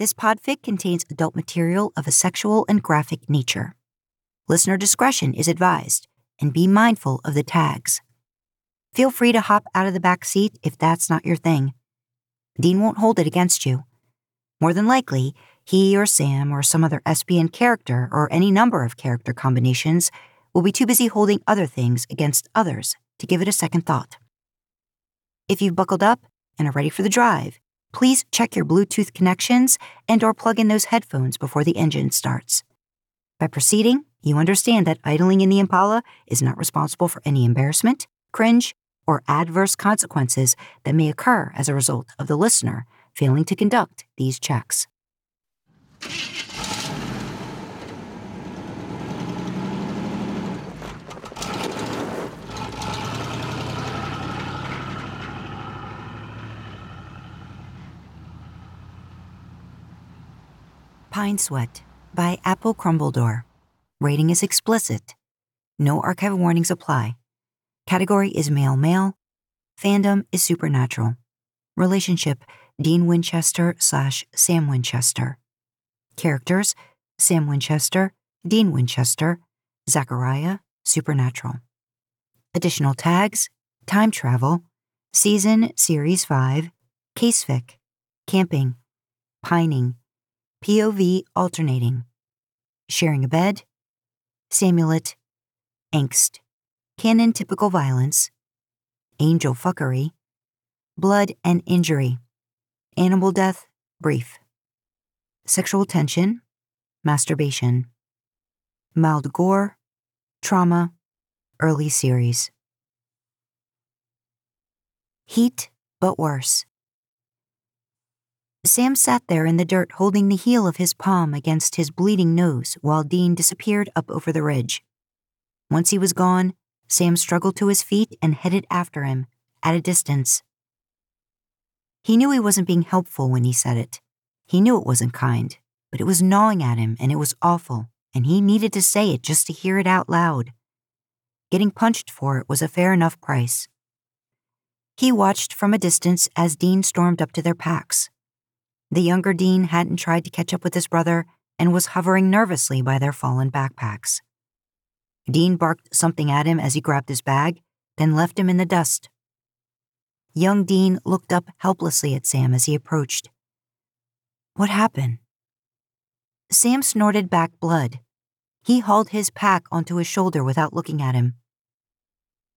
this podfic contains adult material of a sexual and graphic nature. Listener discretion is advised, and be mindful of the tags. Feel free to hop out of the back seat if that's not your thing. Dean won't hold it against you. More than likely, he or Sam or some other SPN character or any number of character combinations will be too busy holding other things against others to give it a second thought. If you've buckled up and are ready for the drive, please check your Bluetooth connections and or plug in those headphones before the engine starts. By proceeding, you understand that idling in the Impala is not responsible for any embarrassment, cringe, or adverse consequences that may occur as a result of the listener failing to conduct these checks. Pine Sweat by Apple Crumbledore. Rating is explicit. No archive warnings apply. Category is male male. Fandom is supernatural. Relationship Dean Winchester slash Sam Winchester. Characters Sam Winchester, Dean Winchester, Zachariah, Supernatural. Additional tags Time Travel, Season Series 5, Casefic, Camping, Pining, POV Alternating, Sharing a Bed, Samulet, Angst, Canon Typical Violence, Angel Fuckery, Blood and Injury, Animal Death, Brief, Sexual Tension, Masturbation, Mild Gore, Trauma, Early Series. Heat, but worse. Sam sat there in the dirt holding the heel of his palm against his bleeding nose while Dean disappeared up over the ridge. Once he was gone, Sam struggled to his feet and headed after him, at a distance. He knew he wasn't being helpful when he said it. He knew it wasn't kind, but it was gnawing at him and it was awful, and he needed to say it just to hear it out loud. Getting punched for it was a fair enough price. He watched from a distance as Dean stormed up to their packs. The younger Dean hadn't tried to catch up with his brother and was hovering nervously by their fallen backpacks. Dean barked something at him as he grabbed his bag, then left him in the dust. Young Dean looked up helplessly at Sam as he approached. What happened? Sam snorted back blood. He hauled his pack onto his shoulder without looking at him.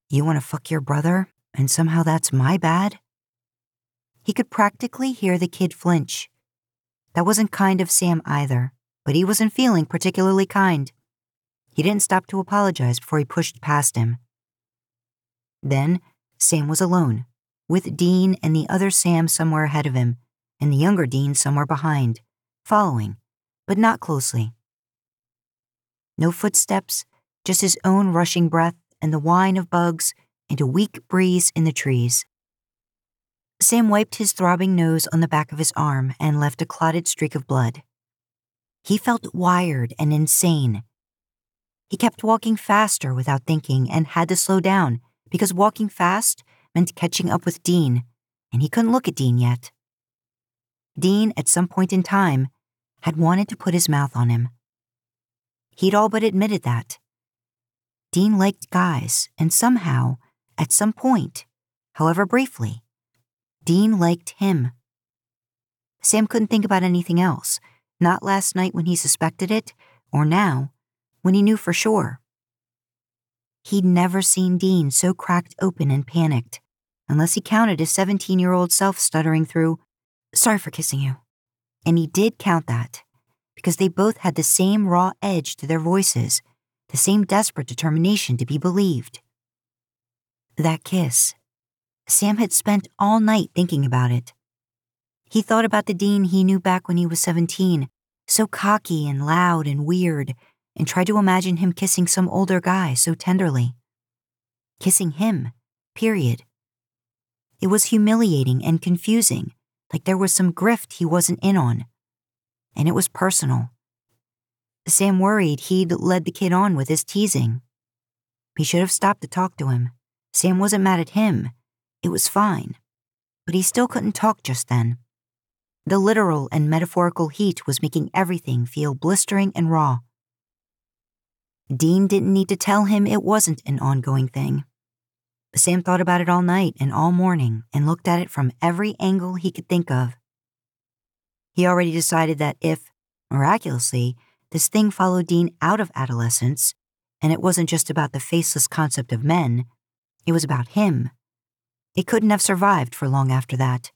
You want to fuck your brother, and somehow that's my bad? He could practically hear the kid flinch. That wasn't kind of Sam either, but he wasn't feeling particularly kind. He didn't stop to apologize before he pushed past him. Then, Sam was alone, with Dean and the other Sam somewhere ahead of him, and the younger Dean somewhere behind, following, but not closely. No footsteps, just his own rushing breath and the whine of bugs and a weak breeze in the trees. Sam wiped his throbbing nose on the back of his arm and left a clotted streak of blood. He felt wired and insane. He kept walking faster without thinking and had to slow down because walking fast meant catching up with Dean, and he couldn't look at Dean yet. Dean, at some point in time, had wanted to put his mouth on him. He'd all but admitted that. Dean liked guys, and somehow, at some point, however briefly, Dean liked him. Sam couldn't think about anything else, not last night when he suspected it, or now, when he knew for sure. He'd never seen Dean so cracked open and panicked, unless he counted his 17 year old self stuttering through, Sorry for kissing you. And he did count that, because they both had the same raw edge to their voices, the same desperate determination to be believed. That kiss, Sam had spent all night thinking about it. He thought about the Dean he knew back when he was 17, so cocky and loud and weird, and tried to imagine him kissing some older guy so tenderly. Kissing him, period. It was humiliating and confusing, like there was some grift he wasn't in on. And it was personal. Sam worried he'd led the kid on with his teasing. He should have stopped to talk to him. Sam wasn't mad at him. It was fine, but he still couldn't talk just then. The literal and metaphorical heat was making everything feel blistering and raw. Dean didn't need to tell him it wasn't an ongoing thing. Sam thought about it all night and all morning and looked at it from every angle he could think of. He already decided that if, miraculously, this thing followed Dean out of adolescence, and it wasn't just about the faceless concept of men, it was about him. It couldn't have survived for long after that.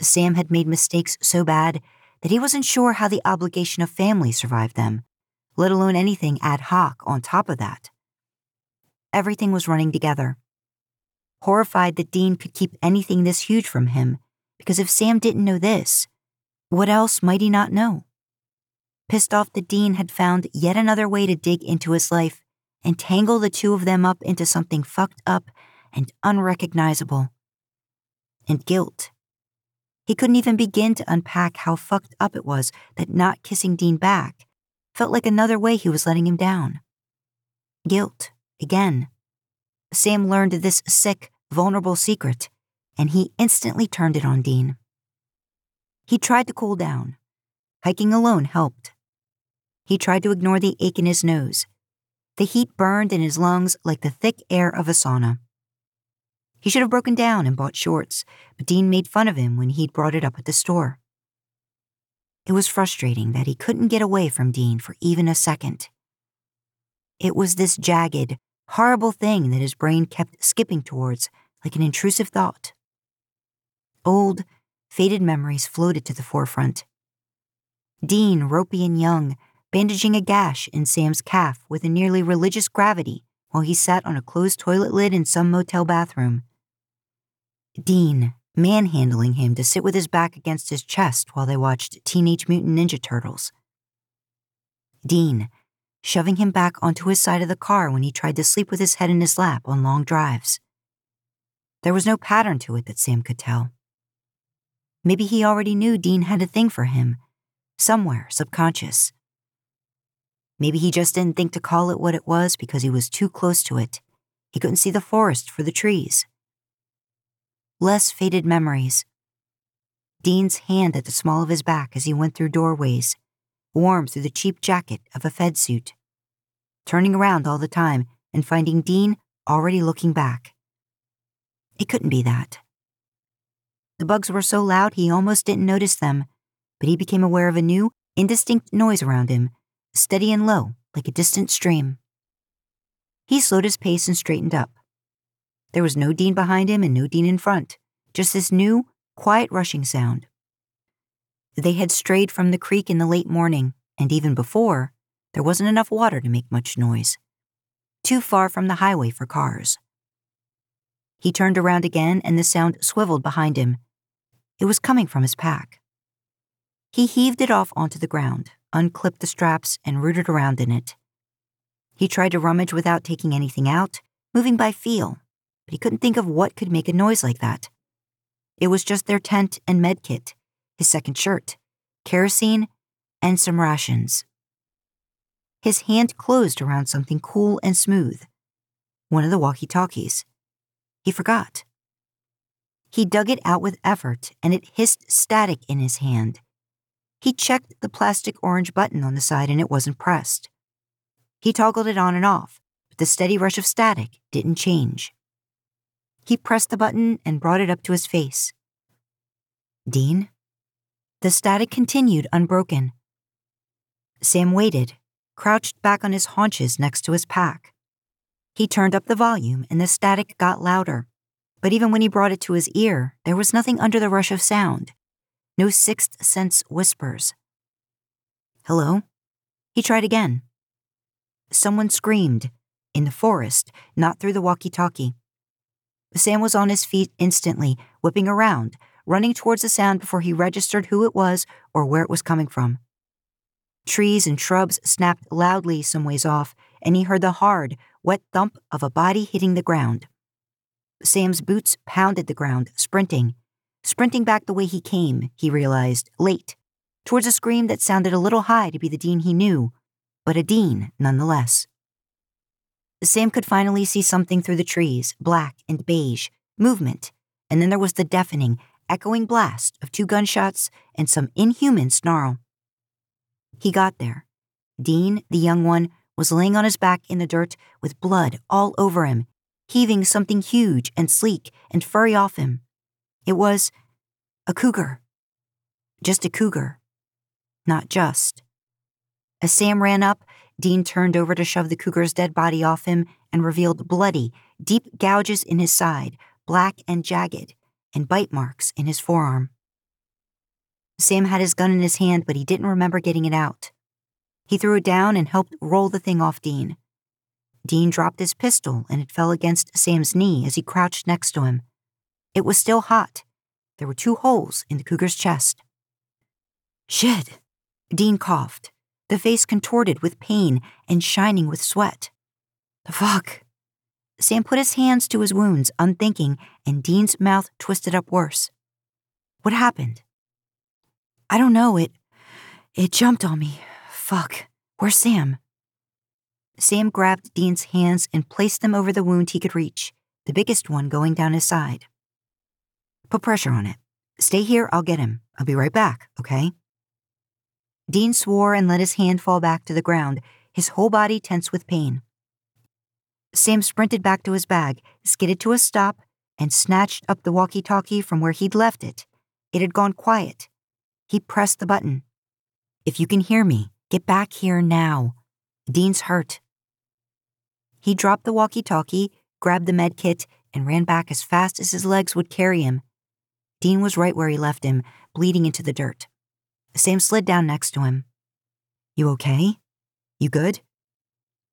Sam had made mistakes so bad that he wasn't sure how the obligation of family survived them, let alone anything ad hoc on top of that. Everything was running together. Horrified that Dean could keep anything this huge from him, because if Sam didn't know this, what else might he not know? Pissed off that Dean had found yet another way to dig into his life and tangle the two of them up into something fucked up and unrecognizable. And guilt. He couldn't even begin to unpack how fucked up it was that not kissing Dean back felt like another way he was letting him down. Guilt, again. Sam learned this sick, vulnerable secret, and he instantly turned it on Dean. He tried to cool down. Hiking alone helped. He tried to ignore the ache in his nose. The heat burned in his lungs like the thick air of a sauna. He should have broken down and bought shorts, but Dean made fun of him when he'd brought it up at the store. It was frustrating that he couldn't get away from Dean for even a second. It was this jagged, horrible thing that his brain kept skipping towards like an intrusive thought. Old, faded memories floated to the forefront. Dean, ropey and young, bandaging a gash in Sam's calf with a nearly religious gravity while he sat on a closed toilet lid in some motel bathroom. Dean, manhandling him to sit with his back against his chest while they watched Teenage Mutant Ninja Turtles. Dean, shoving him back onto his side of the car when he tried to sleep with his head in his lap on long drives. There was no pattern to it that Sam could tell. Maybe he already knew Dean had a thing for him, somewhere subconscious. Maybe he just didn't think to call it what it was because he was too close to it. He couldn't see the forest for the trees less faded memories. Dean's hand at the small of his back as he went through doorways, warm through the cheap jacket of a Fed suit. Turning around all the time and finding Dean already looking back. It couldn't be that. The bugs were so loud he almost didn't notice them, but he became aware of a new, indistinct noise around him, steady and low, like a distant stream. He slowed his pace and straightened up. There was no Dean behind him and no Dean in front, just this new, quiet rushing sound. They had strayed from the creek in the late morning, and even before, there wasn't enough water to make much noise. Too far from the highway for cars. He turned around again and the sound swiveled behind him. It was coming from his pack. He heaved it off onto the ground, unclipped the straps, and rooted around in it. He tried to rummage without taking anything out, moving by feel, but he couldn't think of what could make a noise like that. It was just their tent and med kit, his second shirt, kerosene, and some rations. His hand closed around something cool and smooth one of the walkie talkies. He forgot. He dug it out with effort, and it hissed static in his hand. He checked the plastic orange button on the side, and it wasn't pressed. He toggled it on and off, but the steady rush of static didn't change. He pressed the button and brought it up to his face. Dean? The static continued unbroken. Sam waited, crouched back on his haunches next to his pack. He turned up the volume and the static got louder, but even when he brought it to his ear, there was nothing under the rush of sound. No sixth sense whispers. Hello? He tried again. Someone screamed, in the forest, not through the walkie talkie. Sam was on his feet instantly, whipping around, running towards the sound before he registered who it was or where it was coming from. Trees and shrubs snapped loudly some ways off, and he heard the hard, wet thump of a body hitting the ground. Sam's boots pounded the ground, sprinting. Sprinting back the way he came, he realized, late, towards a scream that sounded a little high to be the Dean he knew, but a Dean nonetheless. Sam could finally see something through the trees, black and beige, movement, and then there was the deafening, echoing blast of two gunshots and some inhuman snarl. He got there. Dean, the young one, was laying on his back in the dirt with blood all over him, heaving something huge and sleek and furry off him. It was a cougar. Just a cougar. Not just. As Sam ran up, Dean turned over to shove the cougar's dead body off him and revealed bloody, deep gouges in his side, black and jagged, and bite marks in his forearm. Sam had his gun in his hand, but he didn't remember getting it out. He threw it down and helped roll the thing off Dean. Dean dropped his pistol and it fell against Sam's knee as he crouched next to him. It was still hot. There were two holes in the cougar's chest. Shit! Dean coughed, the face contorted with pain and shining with sweat. The fuck? Sam put his hands to his wounds, unthinking, and Dean's mouth twisted up worse. What happened? I don't know. It. It jumped on me. Fuck. Where's Sam? Sam grabbed Dean's hands and placed them over the wound he could reach, the biggest one going down his side. Put pressure on it. Stay here, I'll get him. I'll be right back, okay? Dean swore and let his hand fall back to the ground, his whole body tense with pain. Sam sprinted back to his bag, skidded to a stop, and snatched up the walkie talkie from where he'd left it. It had gone quiet. He pressed the button. If you can hear me, Get back here now. Dean's hurt. He dropped the walkie talkie, grabbed the med kit, and ran back as fast as his legs would carry him. Dean was right where he left him, bleeding into the dirt. Sam slid down next to him. You okay? You good?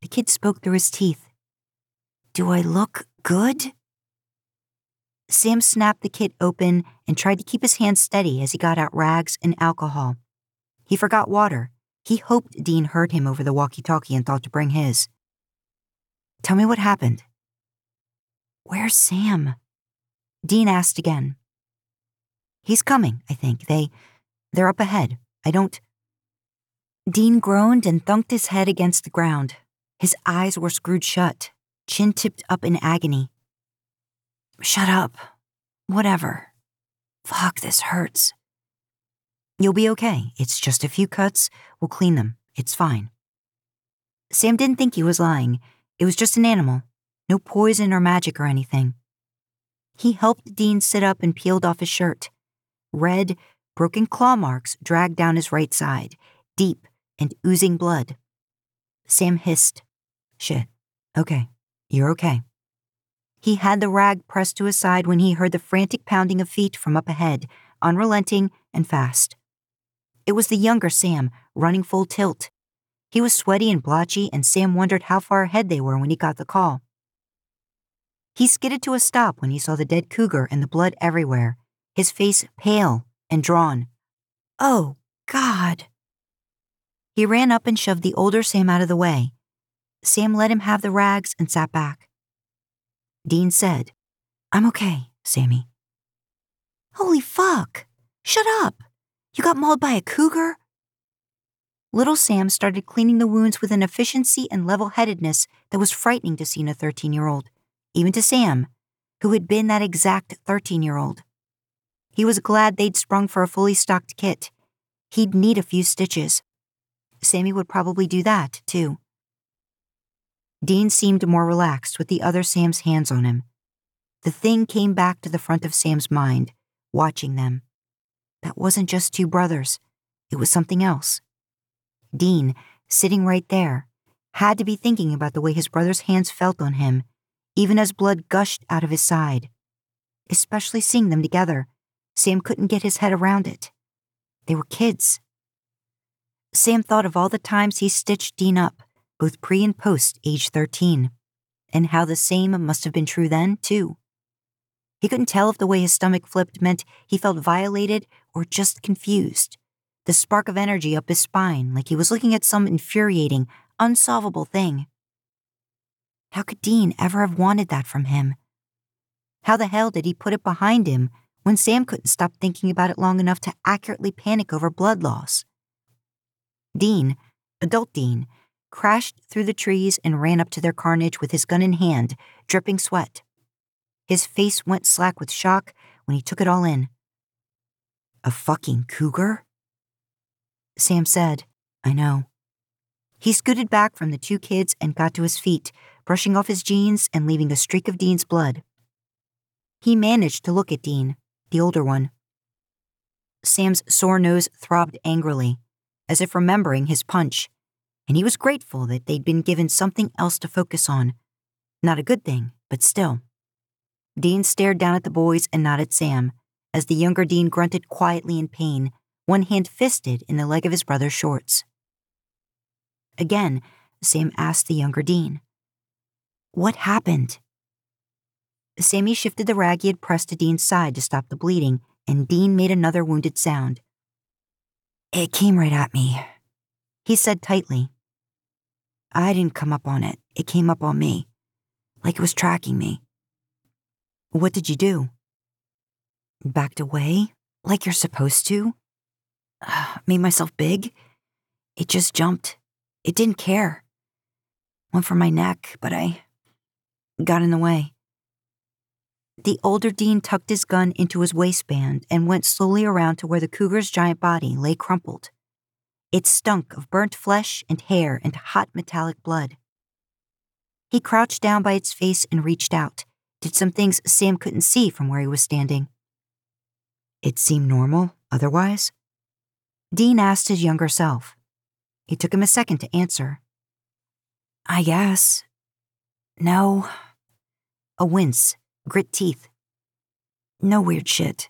The kid spoke through his teeth. Do I look good? Sam snapped the kit open and tried to keep his hands steady as he got out rags and alcohol. He forgot water, he hoped Dean heard him over the walkie talkie and thought to bring his. Tell me what happened. Where's Sam? Dean asked again. He's coming, I think. They. They're up ahead. I don't. Dean groaned and thunked his head against the ground. His eyes were screwed shut, chin tipped up in agony. Shut up. Whatever. Fuck, this hurts. You'll be okay. It's just a few cuts. We'll clean them. It's fine. Sam didn't think he was lying. It was just an animal. No poison or magic or anything. He helped Dean sit up and peeled off his shirt. Red, broken claw marks dragged down his right side, deep and oozing blood. Sam hissed. Shit. Okay. You're okay. He had the rag pressed to his side when he heard the frantic pounding of feet from up ahead, unrelenting and fast. It was the younger Sam, running full tilt. He was sweaty and blotchy, and Sam wondered how far ahead they were when he got the call. He skidded to a stop when he saw the dead cougar and the blood everywhere, his face pale and drawn. Oh, God! He ran up and shoved the older Sam out of the way. Sam let him have the rags and sat back. Dean said, I'm okay, Sammy. Holy fuck! Shut up! You got mauled by a cougar? Little Sam started cleaning the wounds with an efficiency and level headedness that was frightening to see in a 13 year old, even to Sam, who had been that exact 13 year old. He was glad they'd sprung for a fully stocked kit. He'd need a few stitches. Sammy would probably do that, too. Dean seemed more relaxed with the other Sam's hands on him. The thing came back to the front of Sam's mind, watching them. That wasn't just two brothers, it was something else. Dean, sitting right there, had to be thinking about the way his brother's hands felt on him, even as blood gushed out of his side. Especially seeing them together, Sam couldn't get his head around it. They were kids. Sam thought of all the times he stitched Dean up, both pre and post age 13, and how the same must have been true then, too. He couldn't tell if the way his stomach flipped meant he felt violated or just confused. The spark of energy up his spine, like he was looking at some infuriating, unsolvable thing. How could Dean ever have wanted that from him? How the hell did he put it behind him when Sam couldn't stop thinking about it long enough to accurately panic over blood loss? Dean, adult Dean, crashed through the trees and ran up to their carnage with his gun in hand, dripping sweat. His face went slack with shock when he took it all in A fucking cougar? Sam said, I know. He scooted back from the two kids and got to his feet, brushing off his jeans and leaving a streak of Dean's blood. He managed to look at Dean, the older one. Sam's sore nose throbbed angrily, as if remembering his punch, and he was grateful that they'd been given something else to focus on. Not a good thing, but still. Dean stared down at the boys and not at Sam, as the younger Dean grunted quietly in pain, one hand fisted in the leg of his brother's shorts. Again, Sam asked the younger Dean, What happened? Sammy shifted the rag he had pressed to Dean's side to stop the bleeding, and Dean made another wounded sound. It came right at me, he said tightly. I didn't come up on it, it came up on me, like it was tracking me. What did you do? Backed away, like you're supposed to? Uh, made myself big? It just jumped. It didn't care. Went for my neck, but I got in the way. The older Dean tucked his gun into his waistband and went slowly around to where the cougar's giant body lay crumpled. It stunk of burnt flesh and hair and hot metallic blood. He crouched down by its face and reached out, did some things Sam couldn't see from where he was standing. It seemed normal, otherwise? Dean asked his younger self. It took him a second to answer. I guess. No. A wince grit teeth. No weird shit.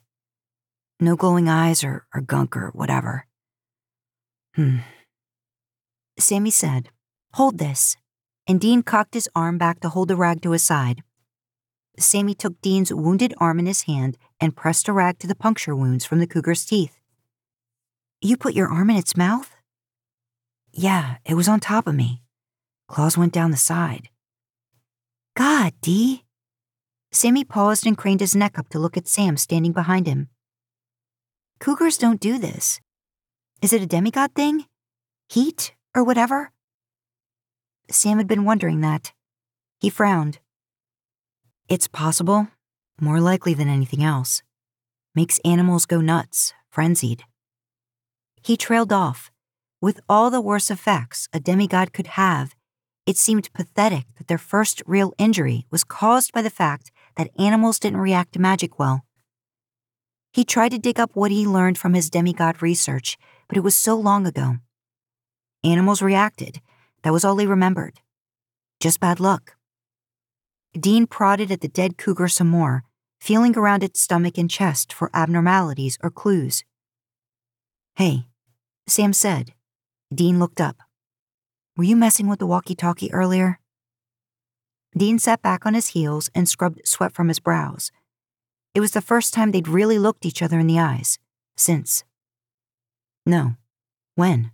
No glowing eyes or, or gunk or whatever. Hmm. Sammy said, Hold this. And Dean cocked his arm back to hold the rag to his side. Sammy took Dean's wounded arm in his hand and pressed a rag to the puncture wounds from the cougar's teeth. You put your arm in its mouth? Yeah, it was on top of me. Claws went down the side. God, Dee, Sammy paused and craned his neck up to look at Sam standing behind him. Cougars don't do this. Is it a demigod thing? Heat or whatever? Sam had been wondering that. He frowned. It's possible, more likely than anything else. Makes animals go nuts, frenzied. He trailed off. With all the worst effects a demigod could have, it seemed pathetic that their first real injury was caused by the fact that animals didn't react to magic well. He tried to dig up what he learned from his demigod research, but it was so long ago. Animals reacted. That was all he remembered. Just bad luck. Dean prodded at the dead cougar some more, feeling around its stomach and chest for abnormalities or clues. Hey, Sam said. Dean looked up. Were you messing with the walkie talkie earlier? Dean sat back on his heels and scrubbed sweat from his brows. It was the first time they'd really looked each other in the eyes, since. No. When?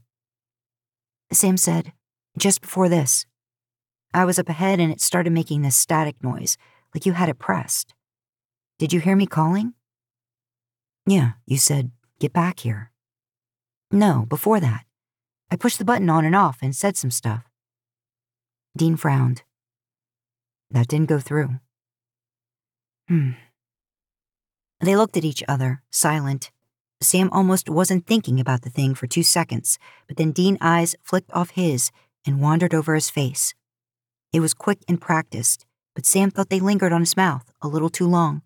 Sam said, just before this. I was up ahead and it started making this static noise, like you had it pressed. Did you hear me calling? Yeah, you said, get back here. No, before that. I pushed the button on and off and said some stuff. Dean frowned. That didn't go through. Hmm. They looked at each other, silent. Sam almost wasn't thinking about the thing for two seconds, but then Dean's eyes flicked off his and wandered over his face. It was quick and practiced, but Sam thought they lingered on his mouth a little too long.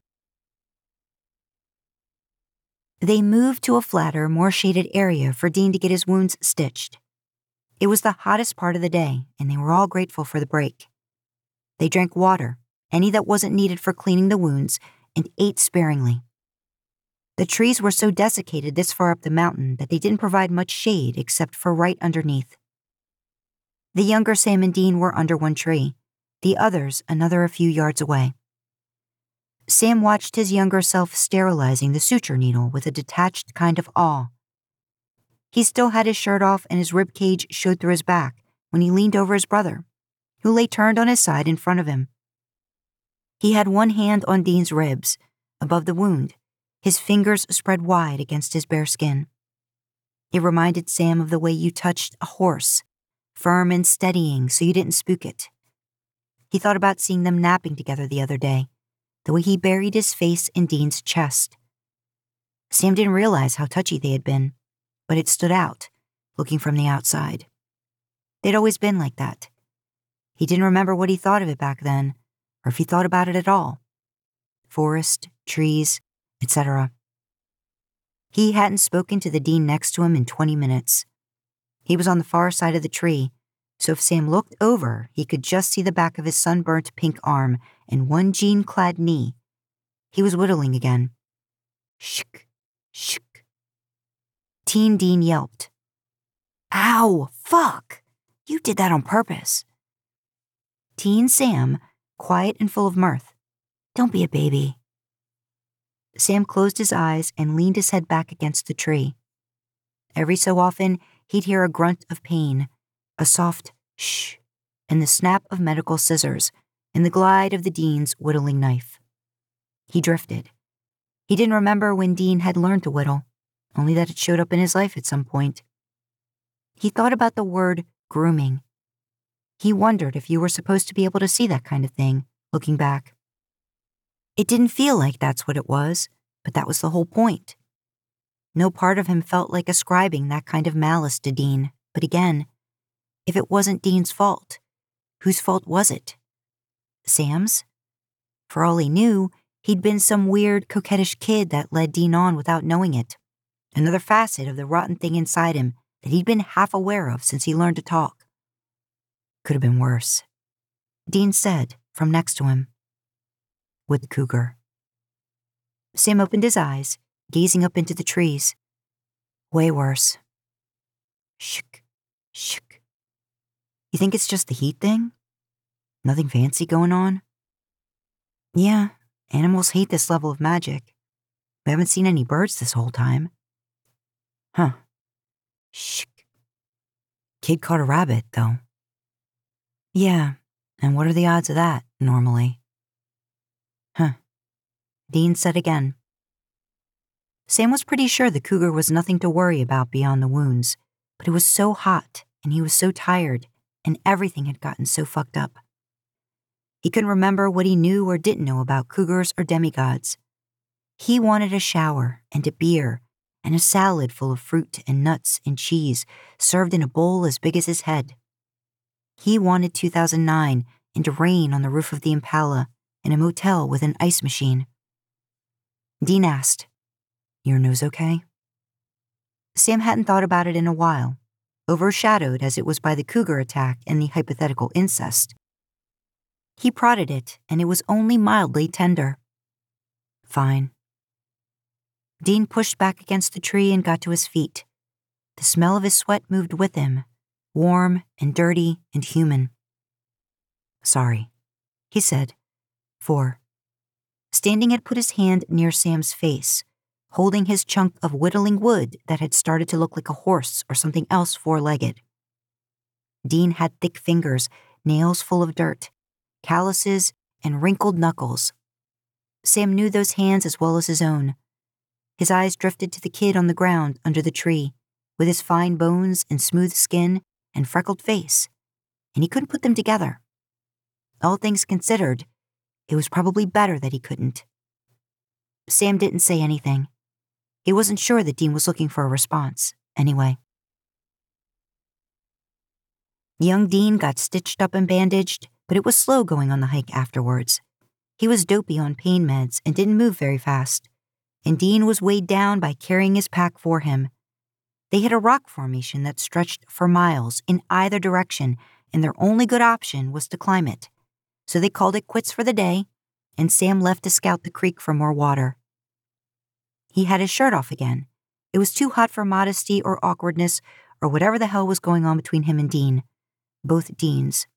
They moved to a flatter, more shaded area for Dean to get his wounds stitched. It was the hottest part of the day, and they were all grateful for the break. They drank water, any that wasn't needed for cleaning the wounds, and ate sparingly. The trees were so desiccated this far up the mountain that they didn't provide much shade except for right underneath. The younger Sam and Dean were under one tree, the others another a few yards away. Sam watched his younger self sterilizing the suture needle with a detached kind of awe. He still had his shirt off and his rib cage showed through his back when he leaned over his brother who lay turned on his side in front of him. He had one hand on Dean's ribs, above the wound, his fingers spread wide against his bare skin. It reminded Sam of the way you touched a horse, firm and steadying so you didn't spook it. He thought about seeing them napping together the other day, the way he buried his face in Dean's chest. Sam didn't realize how touchy they had been, but it stood out, looking from the outside. They'd always been like that. He didn't remember what he thought of it back then, or if he thought about it at all. Forest, trees, etc. He hadn't spoken to the Dean next to him in 20 minutes. He was on the far side of the tree, so if Sam looked over, he could just see the back of his sunburnt pink arm and one jean clad knee. He was whittling again. Shk, shk. Teen Dean yelped. Ow, fuck! You did that on purpose. Teen Sam, quiet and full of mirth. Don't be a baby. Sam closed his eyes and leaned his head back against the tree. Every so often, he'd hear a grunt of pain, a soft shh, and the snap of medical scissors, and the glide of the Dean's whittling knife. He drifted. He didn't remember when Dean had learned to whittle, only that it showed up in his life at some point. He thought about the word grooming. He wondered if you were supposed to be able to see that kind of thing, looking back. It didn't feel like that's what it was, but that was the whole point. No part of him felt like ascribing that kind of malice to Dean, but again, if it wasn't Dean's fault, whose fault was it? Sam's? For all he knew, he'd been some weird, coquettish kid that led Dean on without knowing it. Another facet of the rotten thing inside him that he'd been half aware of since he learned to talk. Could have been worse. Dean said, from next to him with the Cougar. Sam opened his eyes, gazing up into the trees. Way worse. Shk, shk. You think it's just the heat thing? Nothing fancy going on? Yeah, animals hate this level of magic. We haven't seen any birds this whole time. Huh. Shk. Kid caught a rabbit, though. Yeah, and what are the odds of that, normally? Huh. Dean said again. Sam was pretty sure the cougar was nothing to worry about beyond the wounds, but it was so hot, and he was so tired, and everything had gotten so fucked up. He couldn't remember what he knew or didn't know about cougars or demigods. He wanted a shower and a beer and a salad full of fruit and nuts and cheese served in a bowl as big as his head. He wanted 2009 and to rain on the roof of the Impala in a motel with an ice machine. Dean asked, Your nose okay? Sam hadn't thought about it in a while, overshadowed as it was by the cougar attack and the hypothetical incest. He prodded it, and it was only mildly tender. Fine. Dean pushed back against the tree and got to his feet. The smell of his sweat moved with him, warm and dirty and human. Sorry, he said, 4. Standing had put his hand near Sam's face, holding his chunk of whittling wood that had started to look like a horse or something else four legged. Dean had thick fingers, nails full of dirt, calluses, and wrinkled knuckles. Sam knew those hands as well as his own. His eyes drifted to the kid on the ground under the tree, with his fine bones and smooth skin and freckled face, and he couldn't put them together. All things considered, it was probably better that he couldn't. Sam didn't say anything. He wasn't sure that Dean was looking for a response, anyway. Young Dean got stitched up and bandaged, but it was slow going on the hike afterwards. He was dopey on pain meds and didn't move very fast, and Dean was weighed down by carrying his pack for him. They hit a rock formation that stretched for miles in either direction, and their only good option was to climb it so they called it quits for the day, and Sam left to scout the creek for more water. He had his shirt off again. It was too hot for modesty or awkwardness or whatever the hell was going on between him and Dean. Both Deans.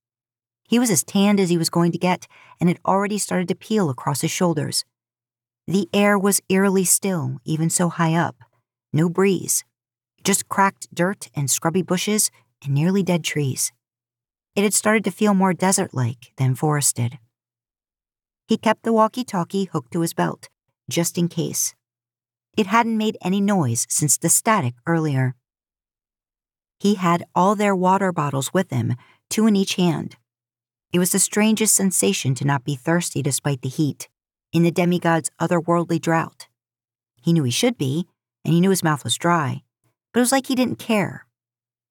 He was as tanned as he was going to get, and it already started to peel across his shoulders. The air was eerily still, even so high up. No breeze. Just cracked dirt and scrubby bushes and nearly dead trees. It had started to feel more desert like than forested. He kept the walkie talkie hooked to his belt, just in case. It hadn't made any noise since the static earlier. He had all their water bottles with him, two in each hand. It was the strangest sensation to not be thirsty despite the heat, in the demigod's otherworldly drought. He knew he should be, and he knew his mouth was dry, but it was like he didn't care.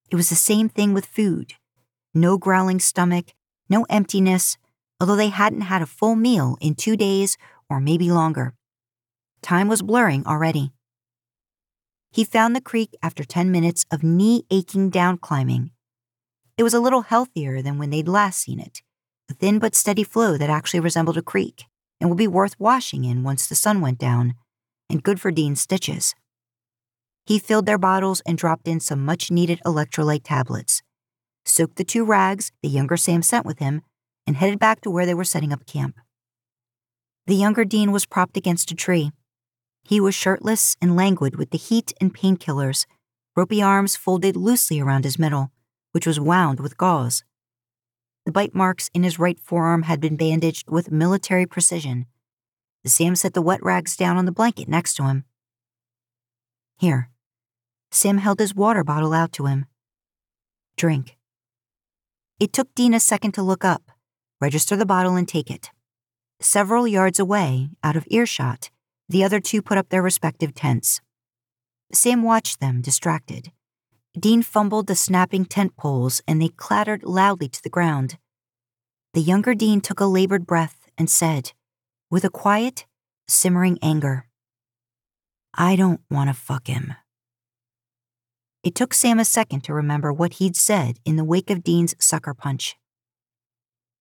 It was the same thing with food no growling stomach, no emptiness, although they hadn't had a full meal in two days or maybe longer. Time was blurring already. He found the creek after 10 minutes of knee aching down climbing. It was a little healthier than when they'd last seen it, a thin but steady flow that actually resembled a creek and would be worth washing in once the sun went down, and good for Dean's stitches. He filled their bottles and dropped in some much needed electrolyte tablets, soaked the two rags the younger Sam sent with him, and headed back to where they were setting up camp. The younger Dean was propped against a tree, he was shirtless and languid with the heat and painkillers, ropey arms folded loosely around his middle, which was wound with gauze. The bite marks in his right forearm had been bandaged with military precision. Sam set the wet rags down on the blanket next to him. Here. Sam held his water bottle out to him. Drink. It took Dean a second to look up, register the bottle, and take it. Several yards away, out of earshot, the other two put up their respective tents. Sam watched them, distracted. Dean fumbled the snapping tent poles and they clattered loudly to the ground. The younger Dean took a labored breath and said, with a quiet, simmering anger, I don't want to fuck him. It took Sam a second to remember what he'd said in the wake of Dean's sucker punch.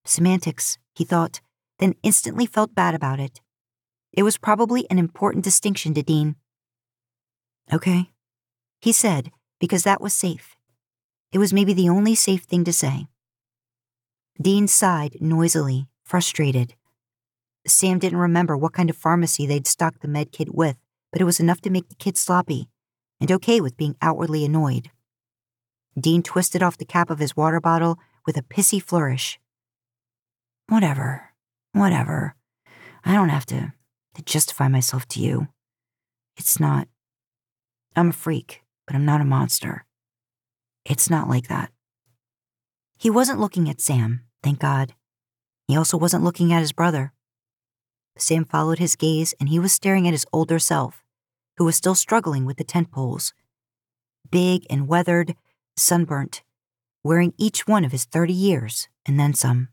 Semantics, he thought, then instantly felt bad about it. It was probably an important distinction to Dean. Okay, he said, because that was safe. It was maybe the only safe thing to say. Dean sighed noisily, frustrated. Sam didn't remember what kind of pharmacy they'd stocked the med kit with, but it was enough to make the kid sloppy and okay with being outwardly annoyed. Dean twisted off the cap of his water bottle with a pissy flourish. Whatever, whatever. I don't have to to justify myself to you. It's not. I'm a freak, but I'm not a monster. It's not like that. He wasn't looking at Sam, thank God. He also wasn't looking at his brother. Sam followed his gaze and he was staring at his older self, who was still struggling with the tent poles. Big and weathered, sunburnt, wearing each one of his 30 years and then some.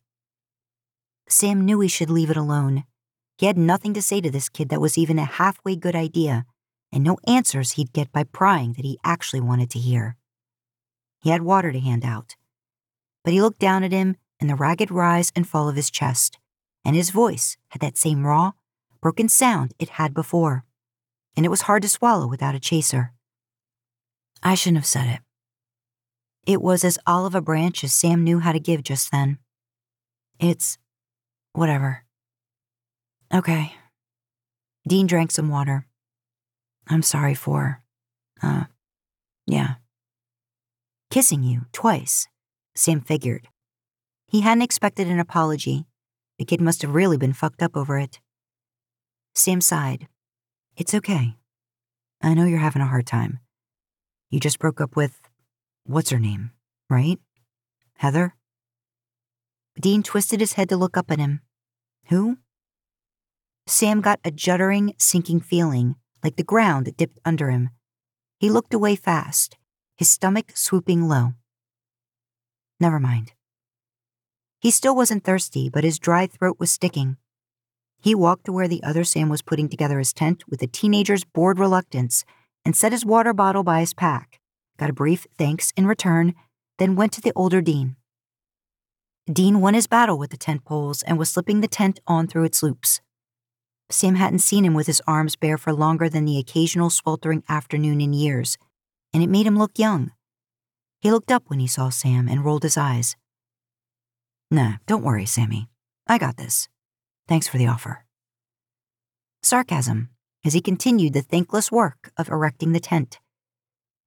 Sam knew he should leave it alone, he had nothing to say to this kid that was even a halfway good idea, and no answers he'd get by prying that he actually wanted to hear. He had water to hand out. But he looked down at him and the ragged rise and fall of his chest, and his voice had that same raw, broken sound it had before, and it was hard to swallow without a chaser. I shouldn't have said it. It was as olive a branch as Sam knew how to give just then. It's whatever. Okay. Dean drank some water. I'm sorry for, uh, yeah. Kissing you twice, Sam figured. He hadn't expected an apology. The kid must have really been fucked up over it. Sam sighed. It's okay. I know you're having a hard time. You just broke up with, what's her name, right? Heather? Dean twisted his head to look up at him. Who? Sam got a juddering, sinking feeling, like the ground dipped under him. He looked away fast, his stomach swooping low. Never mind. He still wasn't thirsty, but his dry throat was sticking. He walked to where the other Sam was putting together his tent with a teenager's bored reluctance and set his water bottle by his pack, got a brief thanks in return, then went to the older Dean. Dean won his battle with the tent poles and was slipping the tent on through its loops. Sam hadn't seen him with his arms bare for longer than the occasional sweltering afternoon in years, and it made him look young. He looked up when he saw Sam and rolled his eyes. Nah, don't worry, Sammy. I got this. Thanks for the offer. Sarcasm, as he continued the thankless work of erecting the tent.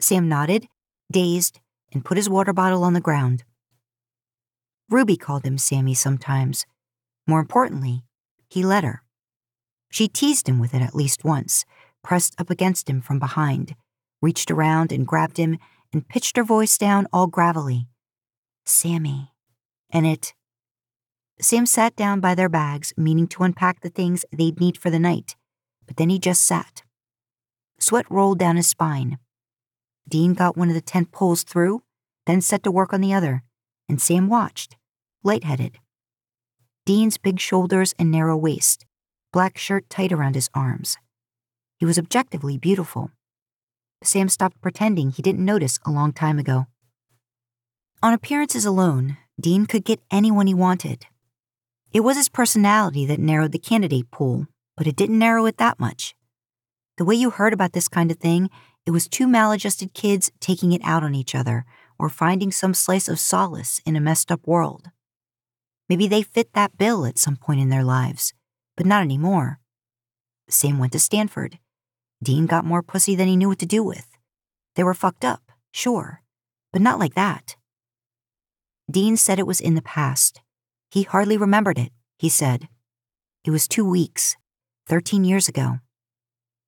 Sam nodded, dazed, and put his water bottle on the ground. Ruby called him Sammy sometimes. More importantly, he let her. She teased him with it at least once, pressed up against him from behind, reached around and grabbed him, and pitched her voice down all gravelly. Sammy. And it. Sam sat down by their bags, meaning to unpack the things they'd need for the night, but then he just sat. Sweat rolled down his spine. Dean got one of the tent poles through, then set to work on the other, and Sam watched, lightheaded. Dean's big shoulders and narrow waist, black shirt tight around his arms. He was objectively beautiful. Sam stopped pretending he didn't notice a long time ago. On appearances alone, Dean could get anyone he wanted. It was his personality that narrowed the candidate pool, but it didn't narrow it that much. The way you heard about this kind of thing, it was two maladjusted kids taking it out on each other or finding some slice of solace in a messed up world. Maybe they fit that bill at some point in their lives, but not anymore. Sam went to Stanford. Dean got more pussy than he knew what to do with. They were fucked up, sure, but not like that. Dean said it was in the past. He hardly remembered it, he said. It was two weeks, 13 years ago.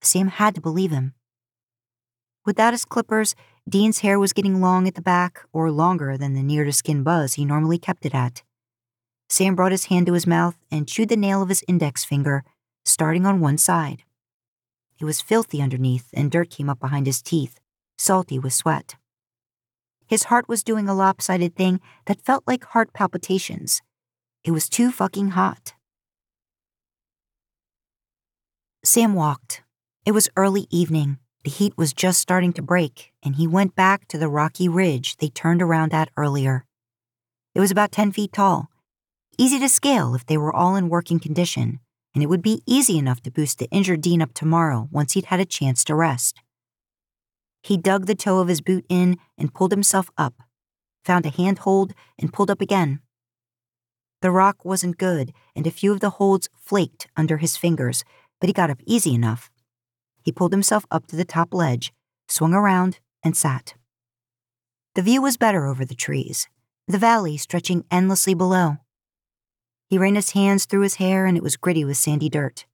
Sam had to believe him. Without his clippers, Dean's hair was getting long at the back, or longer than the near to skin buzz he normally kept it at. Sam brought his hand to his mouth and chewed the nail of his index finger, starting on one side. It was filthy underneath, and dirt came up behind his teeth, salty with sweat. His heart was doing a lopsided thing that felt like heart palpitations. It was too fucking hot. Sam walked. It was early evening. The heat was just starting to break, and he went back to the rocky ridge they turned around at earlier. It was about 10 feet tall, easy to scale if they were all in working condition, and it would be easy enough to boost the injured Dean up tomorrow once he'd had a chance to rest. He dug the toe of his boot in and pulled himself up, found a handhold, and pulled up again. The rock wasn't good, and a few of the holds flaked under his fingers, but he got up easy enough. He pulled himself up to the top ledge, swung around, and sat. The view was better over the trees, the valley stretching endlessly below. He ran his hands through his hair, and it was gritty with sandy dirt.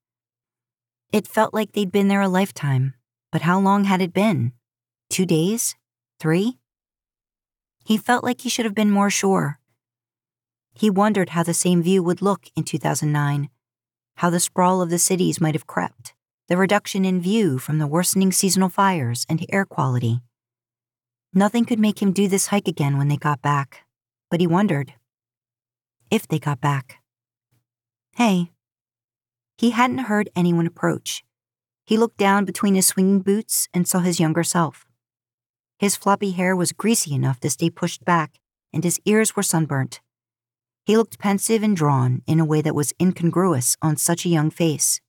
It felt like they'd been there a lifetime, but how long had it been? Two days? Three? He felt like he should have been more sure. He wondered how the same view would look in 2009, how the sprawl of the cities might have crept, the reduction in view from the worsening seasonal fires and air quality. Nothing could make him do this hike again when they got back, but he wondered if they got back. Hey. He hadn't heard anyone approach. He looked down between his swinging boots and saw his younger self. His floppy hair was greasy enough to stay pushed back, and his ears were sunburnt. He looked pensive and drawn in a way that was incongruous on such a young face.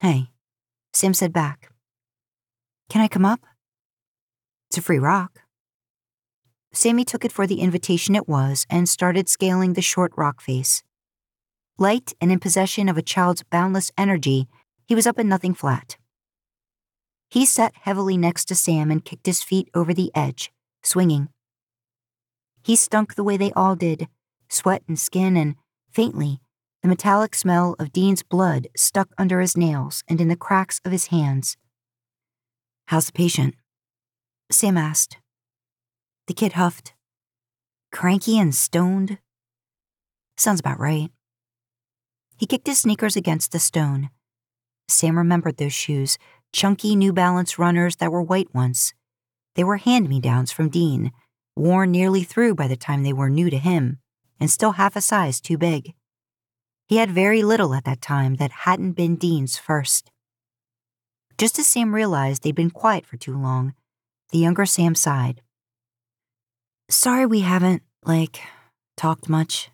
Hey, Sam said back. Can I come up? It's a free rock. Sammy took it for the invitation it was and started scaling the short rock face. Light and in possession of a child's boundless energy, he was up in nothing flat. He sat heavily next to Sam and kicked his feet over the edge, swinging. He stunk the way they all did sweat and skin, and, faintly, the metallic smell of Dean's blood stuck under his nails and in the cracks of his hands. How's the patient? Sam asked. The kid huffed. Cranky and stoned? Sounds about right. He kicked his sneakers against the stone. Sam remembered those shoes, chunky New Balance runners that were white once. They were hand me downs from Dean, worn nearly through by the time they were new to him, and still half a size too big. He had very little at that time that hadn't been Dean's first. Just as Sam realized they'd been quiet for too long, the younger Sam sighed. Sorry we haven't, like, talked much.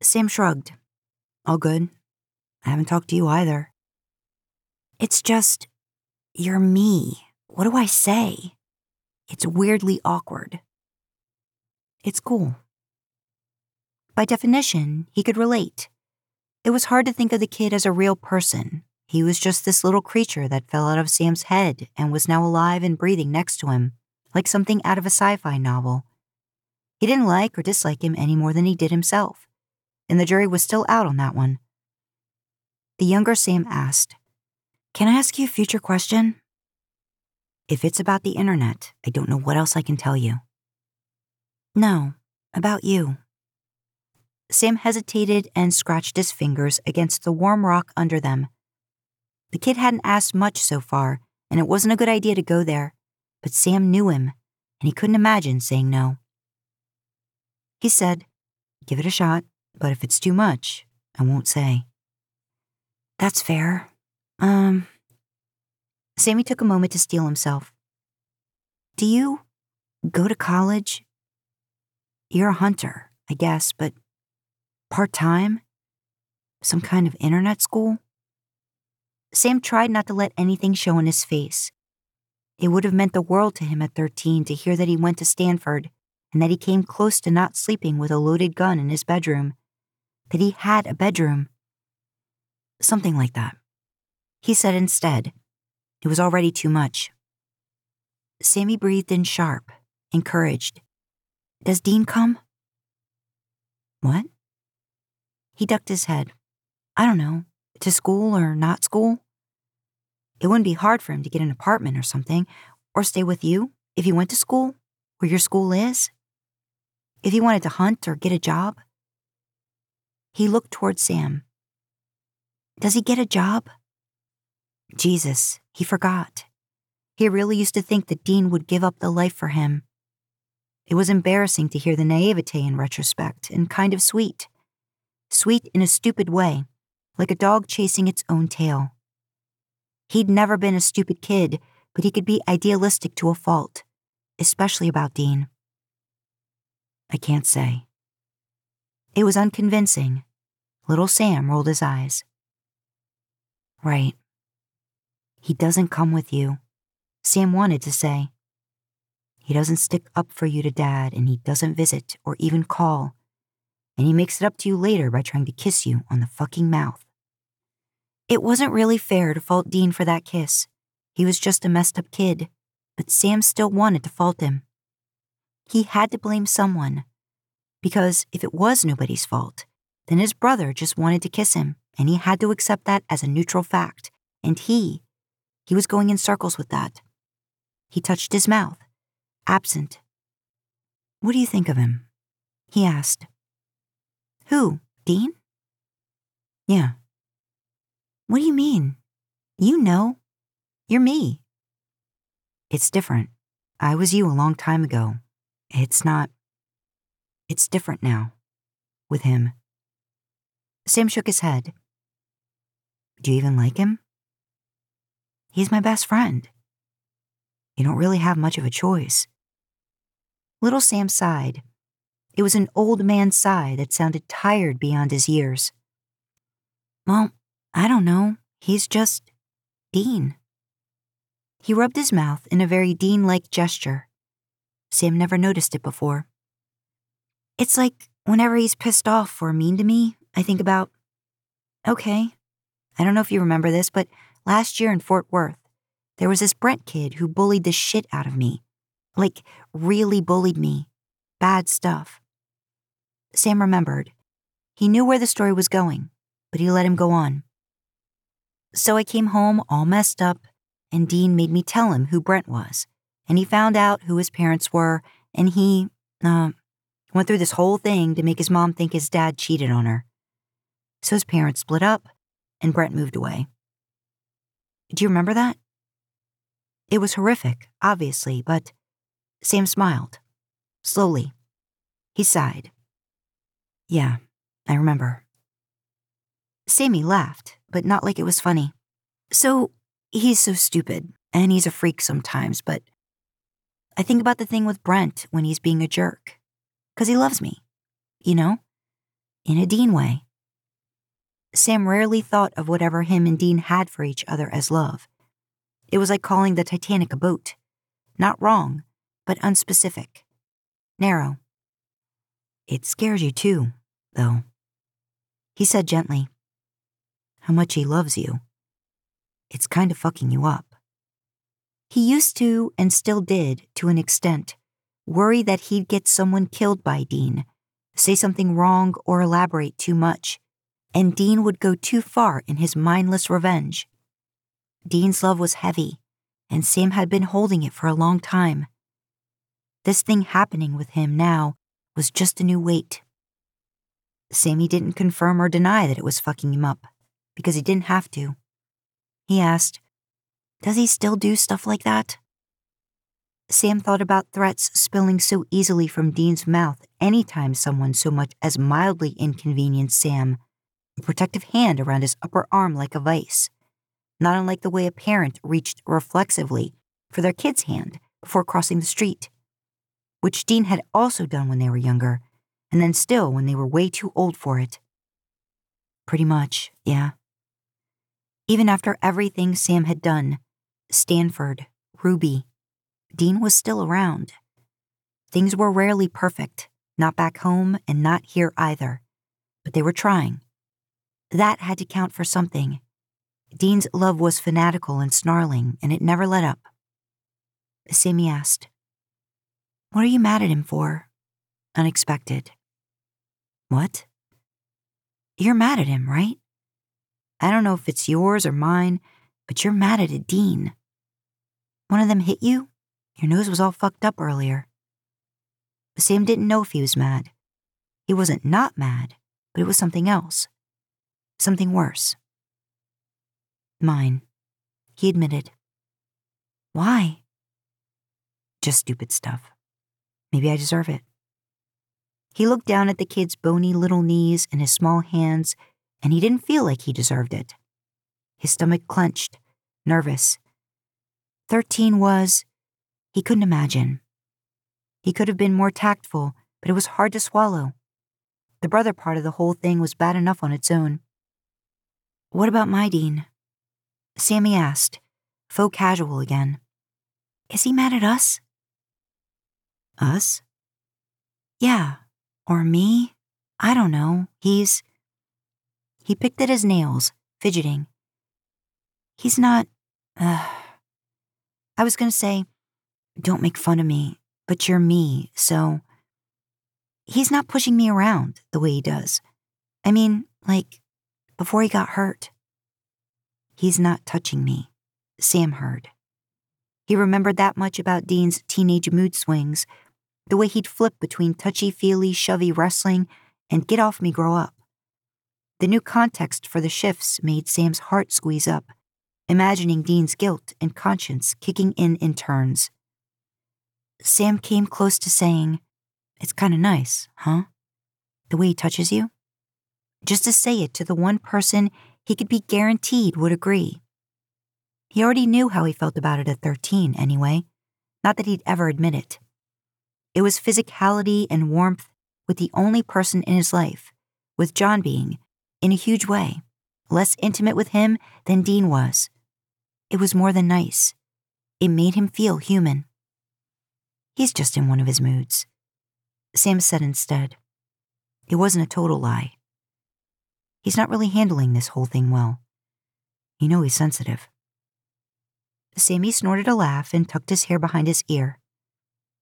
Sam shrugged. All good. I haven't talked to you either. It's just, you're me. What do I say? It's weirdly awkward. It's cool. By definition, he could relate. It was hard to think of the kid as a real person. He was just this little creature that fell out of Sam's head and was now alive and breathing next to him, like something out of a sci fi novel. He didn't like or dislike him any more than he did himself, and the jury was still out on that one. The younger Sam asked, can I ask you a future question? If it's about the internet, I don't know what else I can tell you. No, about you. Sam hesitated and scratched his fingers against the warm rock under them. The kid hadn't asked much so far, and it wasn't a good idea to go there, but Sam knew him, and he couldn't imagine saying no. He said, Give it a shot, but if it's too much, I won't say. That's fair. Um. Sammy took a moment to steel himself. Do you go to college? You're a hunter, I guess, but part time? Some kind of internet school? Sam tried not to let anything show on his face. It would have meant the world to him at 13 to hear that he went to Stanford and that he came close to not sleeping with a loaded gun in his bedroom. That he had a bedroom. Something like that. He said instead. It was already too much. Sammy breathed in sharp, encouraged. Does Dean come? What? He ducked his head. I don't know to school or not school. It wouldn't be hard for him to get an apartment or something, or stay with you if he went to school where your school is. If he wanted to hunt or get a job. He looked toward Sam. Does he get a job? Jesus, he forgot. He really used to think that Dean would give up the life for him. It was embarrassing to hear the naivete in retrospect and kind of sweet. Sweet in a stupid way like a dog chasing its own tail. He'd never been a stupid kid, but he could be idealistic to a fault, especially about Dean. I can't say. It was unconvincing. Little Sam rolled his eyes. Right. He doesn't come with you, Sam wanted to say. He doesn't stick up for you to Dad, and he doesn't visit or even call. And he makes it up to you later by trying to kiss you on the fucking mouth. It wasn't really fair to fault Dean for that kiss. He was just a messed up kid, but Sam still wanted to fault him. He had to blame someone. Because if it was nobody's fault, then his brother just wanted to kiss him, and he had to accept that as a neutral fact. And he, he was going in circles with that. He touched his mouth, absent. What do you think of him? He asked. Who, Dean? Yeah. What do you mean? You know. You're me. It's different. I was you a long time ago. It's not. It's different now. With him. Sam shook his head. Do you even like him? He's my best friend. You don't really have much of a choice. Little Sam sighed. It was an old man's sigh that sounded tired beyond his years. Well, I don't know. He's just Dean. He rubbed his mouth in a very Dean like gesture. Sam never noticed it before. It's like whenever he's pissed off or mean to me, I think about, okay, I don't know if you remember this, but last year in Fort Worth, there was this Brent kid who bullied the shit out of me. Like, really bullied me. Bad stuff. Sam remembered. He knew where the story was going, but he let him go on. So I came home all messed up, and Dean made me tell him who Brent was. And he found out who his parents were, and he, uh, went through this whole thing to make his mom think his dad cheated on her. So his parents split up, and Brent moved away. Do you remember that? It was horrific, obviously, but Sam smiled. Slowly. He sighed. Yeah, I remember. Sammy laughed, but not like it was funny. So, he's so stupid, and he's a freak sometimes, but I think about the thing with Brent when he's being a jerk. Because he loves me, you know? In a Dean way. Sam rarely thought of whatever him and Dean had for each other as love. It was like calling the Titanic a boat. Not wrong, but unspecific. Narrow. It scares you too, though. He said gently how much he loves you. It's kind of fucking you up. He used to, and still did, to an extent, worry that he'd get someone killed by Dean, say something wrong or elaborate too much, and Dean would go too far in his mindless revenge. Dean's love was heavy, and Sam had been holding it for a long time. This thing happening with him now was just a new weight. Sammy didn't confirm or deny that it was fucking him up because he didn't have to. He asked, Does he still do stuff like that? Sam thought about threats spilling so easily from Dean's mouth anytime someone so much as mildly inconvenienced Sam, a protective hand around his upper arm like a vice, not unlike the way a parent reached reflexively for their kid's hand before crossing the street, which Dean had also done when they were younger, and then still when they were way too old for it. Pretty much, yeah. Even after everything Sam had done Stanford, Ruby, Dean was still around. Things were rarely perfect, not back home and not here either, but they were trying. That had to count for something. Dean's love was fanatical and snarling, and it never let up. Sammy asked, What are you mad at him for? Unexpected. What? You're mad at him, right? I don't know if it's yours or mine, but you're mad at a Dean. One of them hit you? Your nose was all fucked up earlier. But Sam didn't know if he was mad. He wasn't not mad, but it was something else. Something worse. Mine, he admitted. Why? Just stupid stuff. Maybe I deserve it. He looked down at the kid's bony little knees and his small hands, and he didn't feel like he deserved it. His stomach clenched, nervous. Thirteen was, he couldn't imagine. He could have been more tactful, but it was hard to swallow. The brother part of the whole thing was bad enough on its own. What about my Dean? Sammy asked, faux casual again. Is he mad at us? Us? Yeah, or me? I don't know. He's. He picked at his nails, fidgeting. He's not. I was going to say, don't make fun of me, but you're me, so. He's not pushing me around the way he does. I mean, like, before he got hurt. He's not touching me, Sam heard. He remembered that much about Dean's teenage mood swings, the way he'd flip between touchy feely, shovey wrestling and get off me, grow up. The new context for the shifts made Sam's heart squeeze up, imagining Dean's guilt and conscience kicking in in turns. Sam came close to saying, It's kinda nice, huh? The way he touches you? Just to say it to the one person he could be guaranteed would agree. He already knew how he felt about it at 13, anyway, not that he'd ever admit it. It was physicality and warmth with the only person in his life, with John being, in a huge way, less intimate with him than Dean was. It was more than nice. It made him feel human. He's just in one of his moods. Sam said instead. It wasn't a total lie. He's not really handling this whole thing well. You know he's sensitive. Sammy snorted a laugh and tucked his hair behind his ear.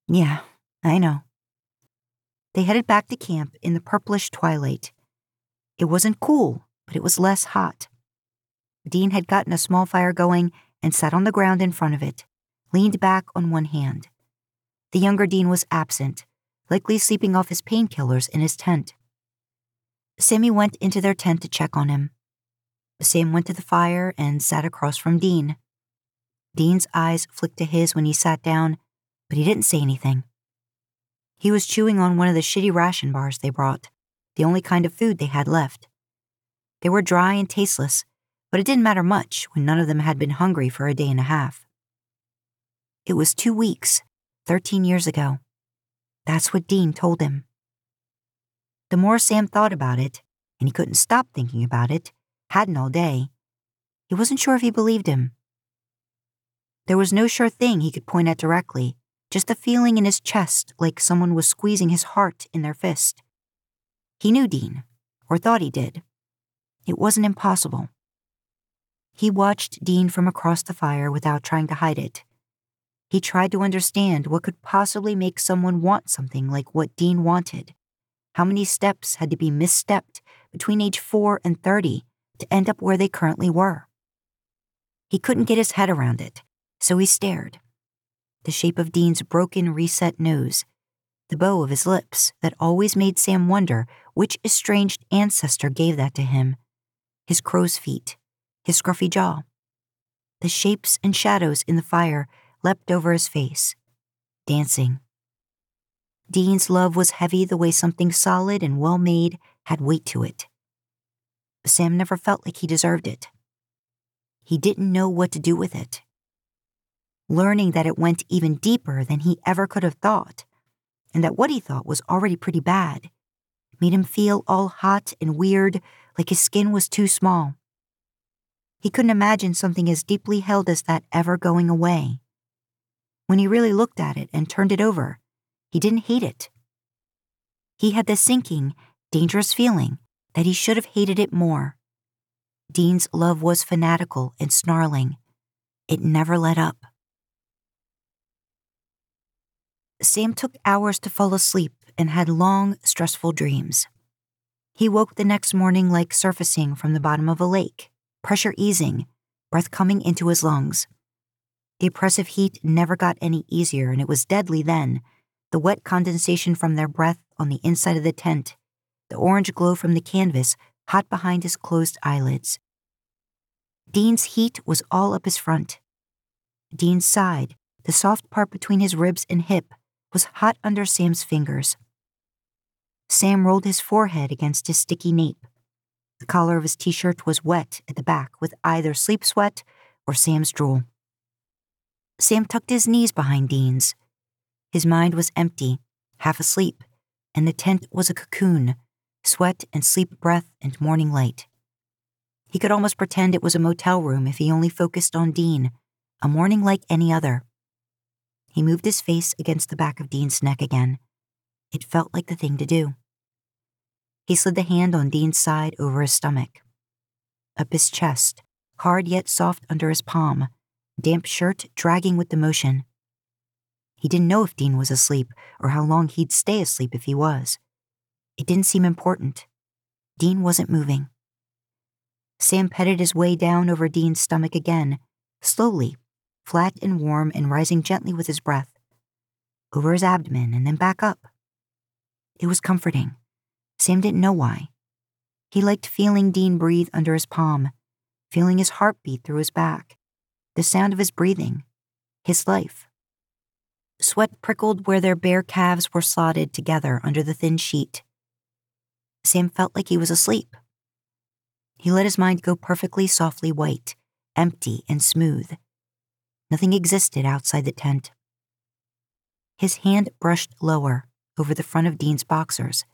Yeah, I know. They headed back to camp in the purplish twilight. It wasn't cool, but it was less hot. Dean had gotten a small fire going and sat on the ground in front of it, leaned back on one hand. The younger Dean was absent, likely sleeping off his painkillers in his tent. Sammy went into their tent to check on him. Sam went to the fire and sat across from Dean. Dean's eyes flicked to his when he sat down, but he didn't say anything. He was chewing on one of the shitty ration bars they brought, the only kind of food they had left. They were dry and tasteless, but it didn't matter much when none of them had been hungry for a day and a half. It was two weeks 13 years ago. That's what Dean told him. The more Sam thought about it, and he couldn't stop thinking about it, hadn't all day, he wasn't sure if he believed him. There was no sure thing he could point at directly, just a feeling in his chest like someone was squeezing his heart in their fist. He knew Dean, or thought he did. It wasn't impossible. He watched Dean from across the fire without trying to hide it. He tried to understand what could possibly make someone want something like what Dean wanted. How many steps had to be misstepped between age 4 and 30 to end up where they currently were? He couldn't get his head around it, so he stared. The shape of Dean's broken, reset nose, the bow of his lips that always made Sam wonder which estranged ancestor gave that to him, his crow's feet, his scruffy jaw. the shapes and shadows in the fire leapt over his face, dancing. Dean's love was heavy the way something solid and well made had weight to it. Sam never felt like he deserved it. He didn't know what to do with it. Learning that it went even deeper than he ever could have thought, and that what he thought was already pretty bad, made him feel all hot and weird, like his skin was too small. He couldn't imagine something as deeply held as that ever going away. When he really looked at it and turned it over, he didn't hate it. He had the sinking, dangerous feeling that he should have hated it more. Dean's love was fanatical and snarling. It never let up. Sam took hours to fall asleep and had long, stressful dreams. He woke the next morning like surfacing from the bottom of a lake, pressure easing, breath coming into his lungs. The oppressive heat never got any easier, and it was deadly then. The wet condensation from their breath on the inside of the tent, the orange glow from the canvas hot behind his closed eyelids. Dean's heat was all up his front. Dean's side, the soft part between his ribs and hip, was hot under Sam's fingers. Sam rolled his forehead against his sticky nape. The collar of his t shirt was wet at the back with either sleep sweat or Sam's drool. Sam tucked his knees behind Dean's. His mind was empty, half asleep, and the tent was a cocoon sweat and sleep breath and morning light. He could almost pretend it was a motel room if he only focused on Dean, a morning like any other. He moved his face against the back of Dean's neck again. It felt like the thing to do. He slid the hand on Dean's side over his stomach. Up his chest, hard yet soft under his palm, damp shirt dragging with the motion. He didn't know if Dean was asleep or how long he'd stay asleep if he was. It didn't seem important. Dean wasn't moving. Sam petted his way down over Dean's stomach again, slowly, flat and warm and rising gently with his breath, over his abdomen and then back up. It was comforting. Sam didn't know why. He liked feeling Dean breathe under his palm, feeling his heartbeat through his back, the sound of his breathing, his life. Sweat prickled where their bare calves were slotted together under the thin sheet. Sam felt like he was asleep. He let his mind go perfectly softly white, empty and smooth. Nothing existed outside the tent. His hand brushed lower, over the front of Dean's boxers.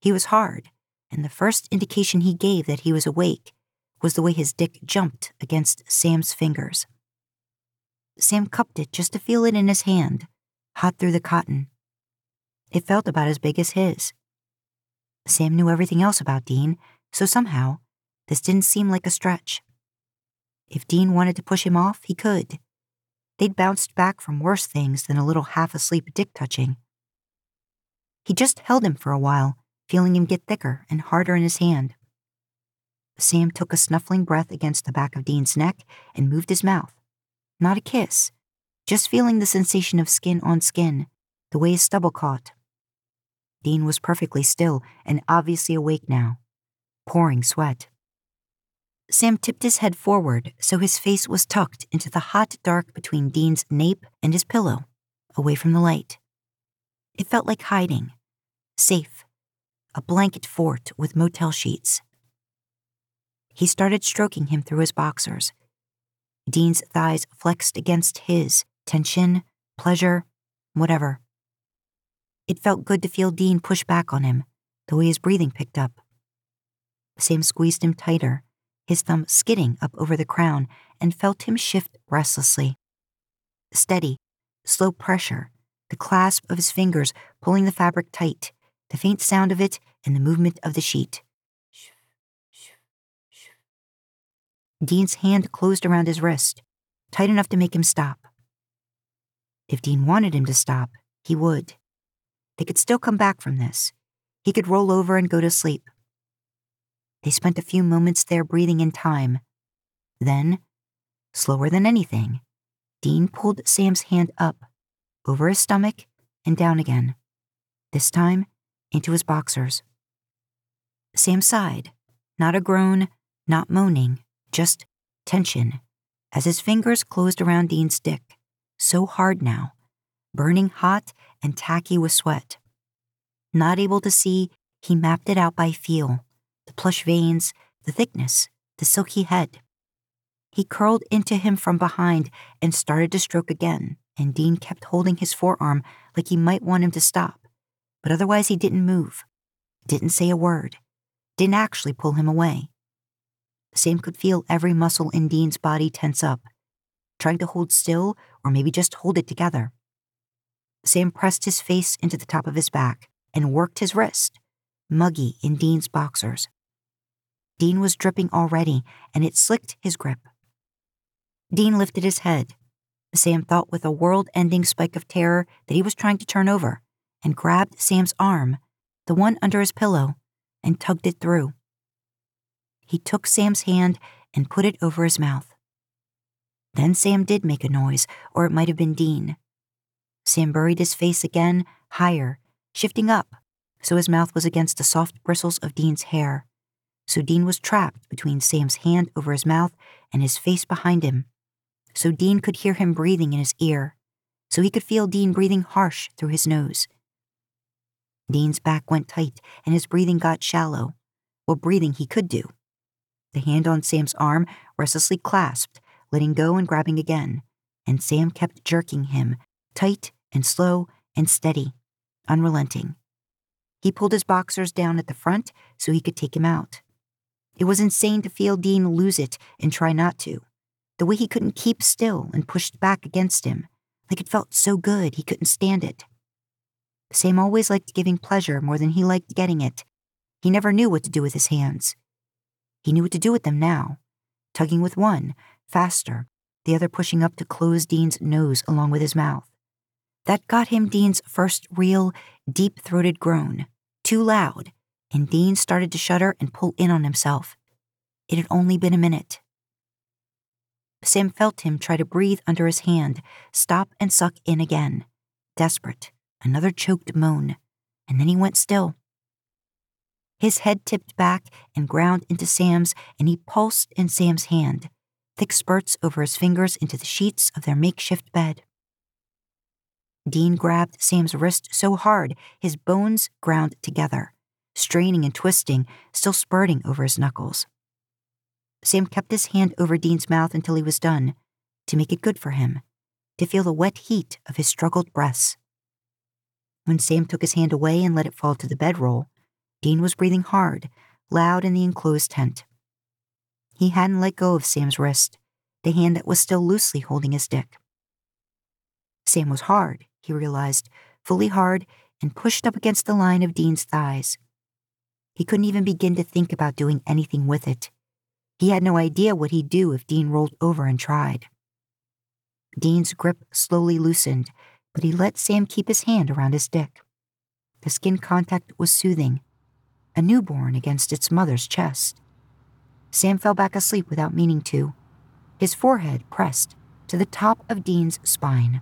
He was hard, and the first indication he gave that he was awake was the way his dick jumped against Sam's fingers. Sam cupped it just to feel it in his hand, hot through the cotton. It felt about as big as his. Sam knew everything else about Dean, so somehow, this didn't seem like a stretch. If Dean wanted to push him off, he could. They'd bounced back from worse things than a little half asleep dick touching. He just held him for a while, feeling him get thicker and harder in his hand. Sam took a snuffling breath against the back of Dean's neck and moved his mouth. Not a kiss, just feeling the sensation of skin on skin, the way his stubble caught. Dean was perfectly still and obviously awake now, pouring sweat. Sam tipped his head forward so his face was tucked into the hot dark between Dean's nape and his pillow, away from the light. It felt like hiding, safe, a blanket fort with motel sheets. He started stroking him through his boxers. Dean's thighs flexed against his, tension, pleasure, whatever. It felt good to feel Dean push back on him, the way his breathing picked up. Sam squeezed him tighter his thumb skidding up over the crown, and felt him shift restlessly. Steady, slow pressure, the clasp of his fingers pulling the fabric tight, the faint sound of it, and the movement of the sheet. Dean's hand closed around his wrist, tight enough to make him stop. If Dean wanted him to stop, he would. They could still come back from this. He could roll over and go to sleep. They spent a few moments there breathing in time. Then, slower than anything, Dean pulled Sam's hand up, over his stomach, and down again. This time, into his boxers. Sam sighed, not a groan, not moaning, just tension, as his fingers closed around Dean's dick, so hard now, burning hot and tacky with sweat. Not able to see, he mapped it out by feel the plush veins, the thickness, the silky head. He curled into him from behind and started to stroke again, and Dean kept holding his forearm like he might want him to stop, but otherwise he didn't move, didn't say a word, didn't actually pull him away. Sam could feel every muscle in Dean's body tense up, trying to hold still or maybe just hold it together. Sam pressed his face into the top of his back and worked his wrist, muggy in Dean's boxers. Dean was dripping already, and it slicked his grip. Dean lifted his head. Sam thought with a world ending spike of terror that he was trying to turn over, and grabbed Sam's arm, the one under his pillow, and tugged it through. He took Sam's hand and put it over his mouth. Then Sam did make a noise, or it might have been Dean. Sam buried his face again, higher, shifting up, so his mouth was against the soft bristles of Dean's hair. So Dean was trapped between Sam's hand over his mouth and his face behind him. So Dean could hear him breathing in his ear. So he could feel Dean breathing harsh through his nose. Dean's back went tight and his breathing got shallow. What breathing he could do. The hand on Sam's arm restlessly clasped, letting go and grabbing again, and Sam kept jerking him, tight and slow and steady, unrelenting. He pulled his boxers down at the front so he could take him out. It was insane to feel Dean lose it and try not to. The way he couldn't keep still and pushed back against him, like it felt so good he couldn't stand it. Sam always liked giving pleasure more than he liked getting it. He never knew what to do with his hands. He knew what to do with them now, tugging with one, faster, the other pushing up to close Dean's nose along with his mouth. That got him Dean's first real, deep throated groan, too loud, and Dean started to shudder and pull in on himself. It had only been a minute. Sam felt him try to breathe under his hand, stop and suck in again. Desperate, another choked moan, and then he went still. His head tipped back and ground into Sam's, and he pulsed in Sam's hand, thick spurts over his fingers into the sheets of their makeshift bed. Dean grabbed Sam's wrist so hard his bones ground together, straining and twisting, still spurting over his knuckles. Sam kept his hand over Dean's mouth until he was done, to make it good for him, to feel the wet heat of his struggled breaths. When Sam took his hand away and let it fall to the bedroll, Dean was breathing hard, loud in the enclosed tent. He hadn't let go of Sam's wrist, the hand that was still loosely holding his dick. Sam was hard, he realized, fully hard and pushed up against the line of Dean's thighs. He couldn't even begin to think about doing anything with it. He had no idea what he'd do if Dean rolled over and tried. Dean's grip slowly loosened, but he let Sam keep his hand around his dick. The skin contact was soothing, a newborn against its mother's chest. Sam fell back asleep without meaning to, his forehead pressed to the top of Dean's spine.